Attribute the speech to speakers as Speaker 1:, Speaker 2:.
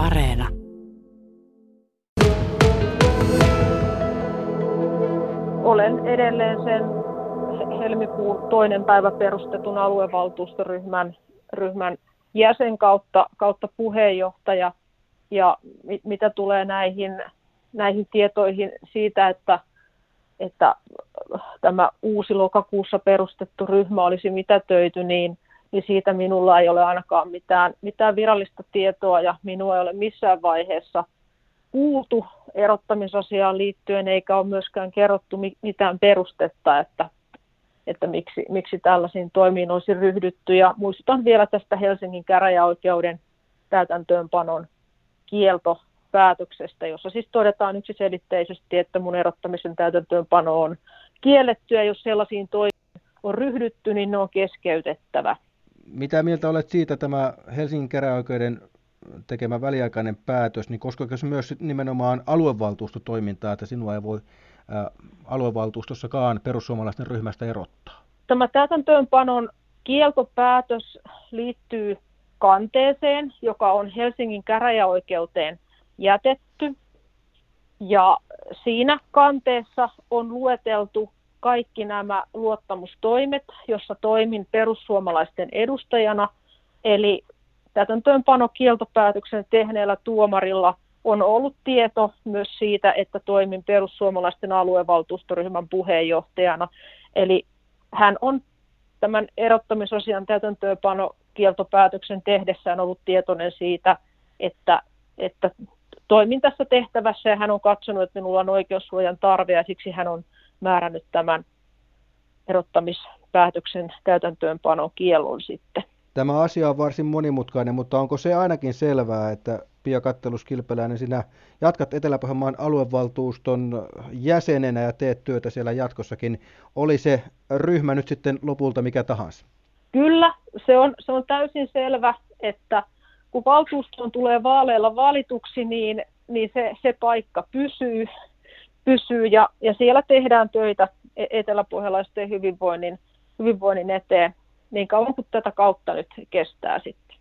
Speaker 1: Areena.
Speaker 2: Olen edelleen sen helmikuun toinen päivä perustetun aluevaltuustoryhmän ryhmän jäsen kautta, kautta puheenjohtaja. Ja mitä tulee näihin, näihin tietoihin siitä, että, että tämä uusi lokakuussa perustettu ryhmä olisi mitätöity, niin, niin siitä minulla ei ole ainakaan mitään, mitään virallista tietoa ja minua ei ole missään vaiheessa kuultu erottamisasiaan liittyen, eikä ole myöskään kerrottu mitään perustetta, että, että miksi, miksi tällaisiin toimiin olisi ryhdytty. Ja muistutan vielä tästä Helsingin käräjäoikeuden täytäntöönpanon kieltopäätöksestä, jossa siis todetaan yksiselitteisesti, että mun erottamisen täytäntöönpano on kielletty ja jos sellaisiin toimiin on ryhdytty, niin ne on keskeytettävä.
Speaker 3: Mitä mieltä olet siitä tämä Helsingin käräjäoikeuden tekemä väliaikainen päätös, niin koskeeko se myös nimenomaan aluevaltuustotoimintaa, että sinua ei voi aluevaltuustossakaan perussuomalaisten ryhmästä erottaa?
Speaker 2: Tämä täytäntöönpanon kieltopäätös liittyy kanteeseen, joka on Helsingin käräjäoikeuteen jätetty. Ja siinä kanteessa on lueteltu kaikki nämä luottamustoimet, jossa toimin perussuomalaisten edustajana. Eli täytäntöönpano kieltopäätöksen tehneellä tuomarilla on ollut tieto myös siitä, että toimin perussuomalaisten aluevaltuustoryhmän puheenjohtajana. Eli hän on tämän erottamisosian täytäntöönpano kieltopäätöksen tehdessään ollut tietoinen siitä, että, että toimin tässä tehtävässä ja hän on katsonut, että minulla on oikeussuojan tarve ja siksi hän on määrännyt tämän erottamispäätöksen täytäntöönpanon kiellon sitten.
Speaker 3: Tämä asia on varsin monimutkainen, mutta onko se ainakin selvää, että Pia Kattelus-Kilpeläinen, sinä jatkat Etelä-Pohjanmaan aluevaltuuston jäsenenä ja teet työtä siellä jatkossakin. Oli se ryhmä nyt sitten lopulta mikä tahansa?
Speaker 2: Kyllä, se on, se on täysin selvä, että kun valtuustoon tulee vaaleilla valituksi, niin, niin se, se paikka pysyy, pysyy ja, ja siellä tehdään töitä e-, eteläpohjalaisten hyvinvoinnin, hyvinvoinnin eteen niin kauan kuin tätä kautta nyt kestää sitten.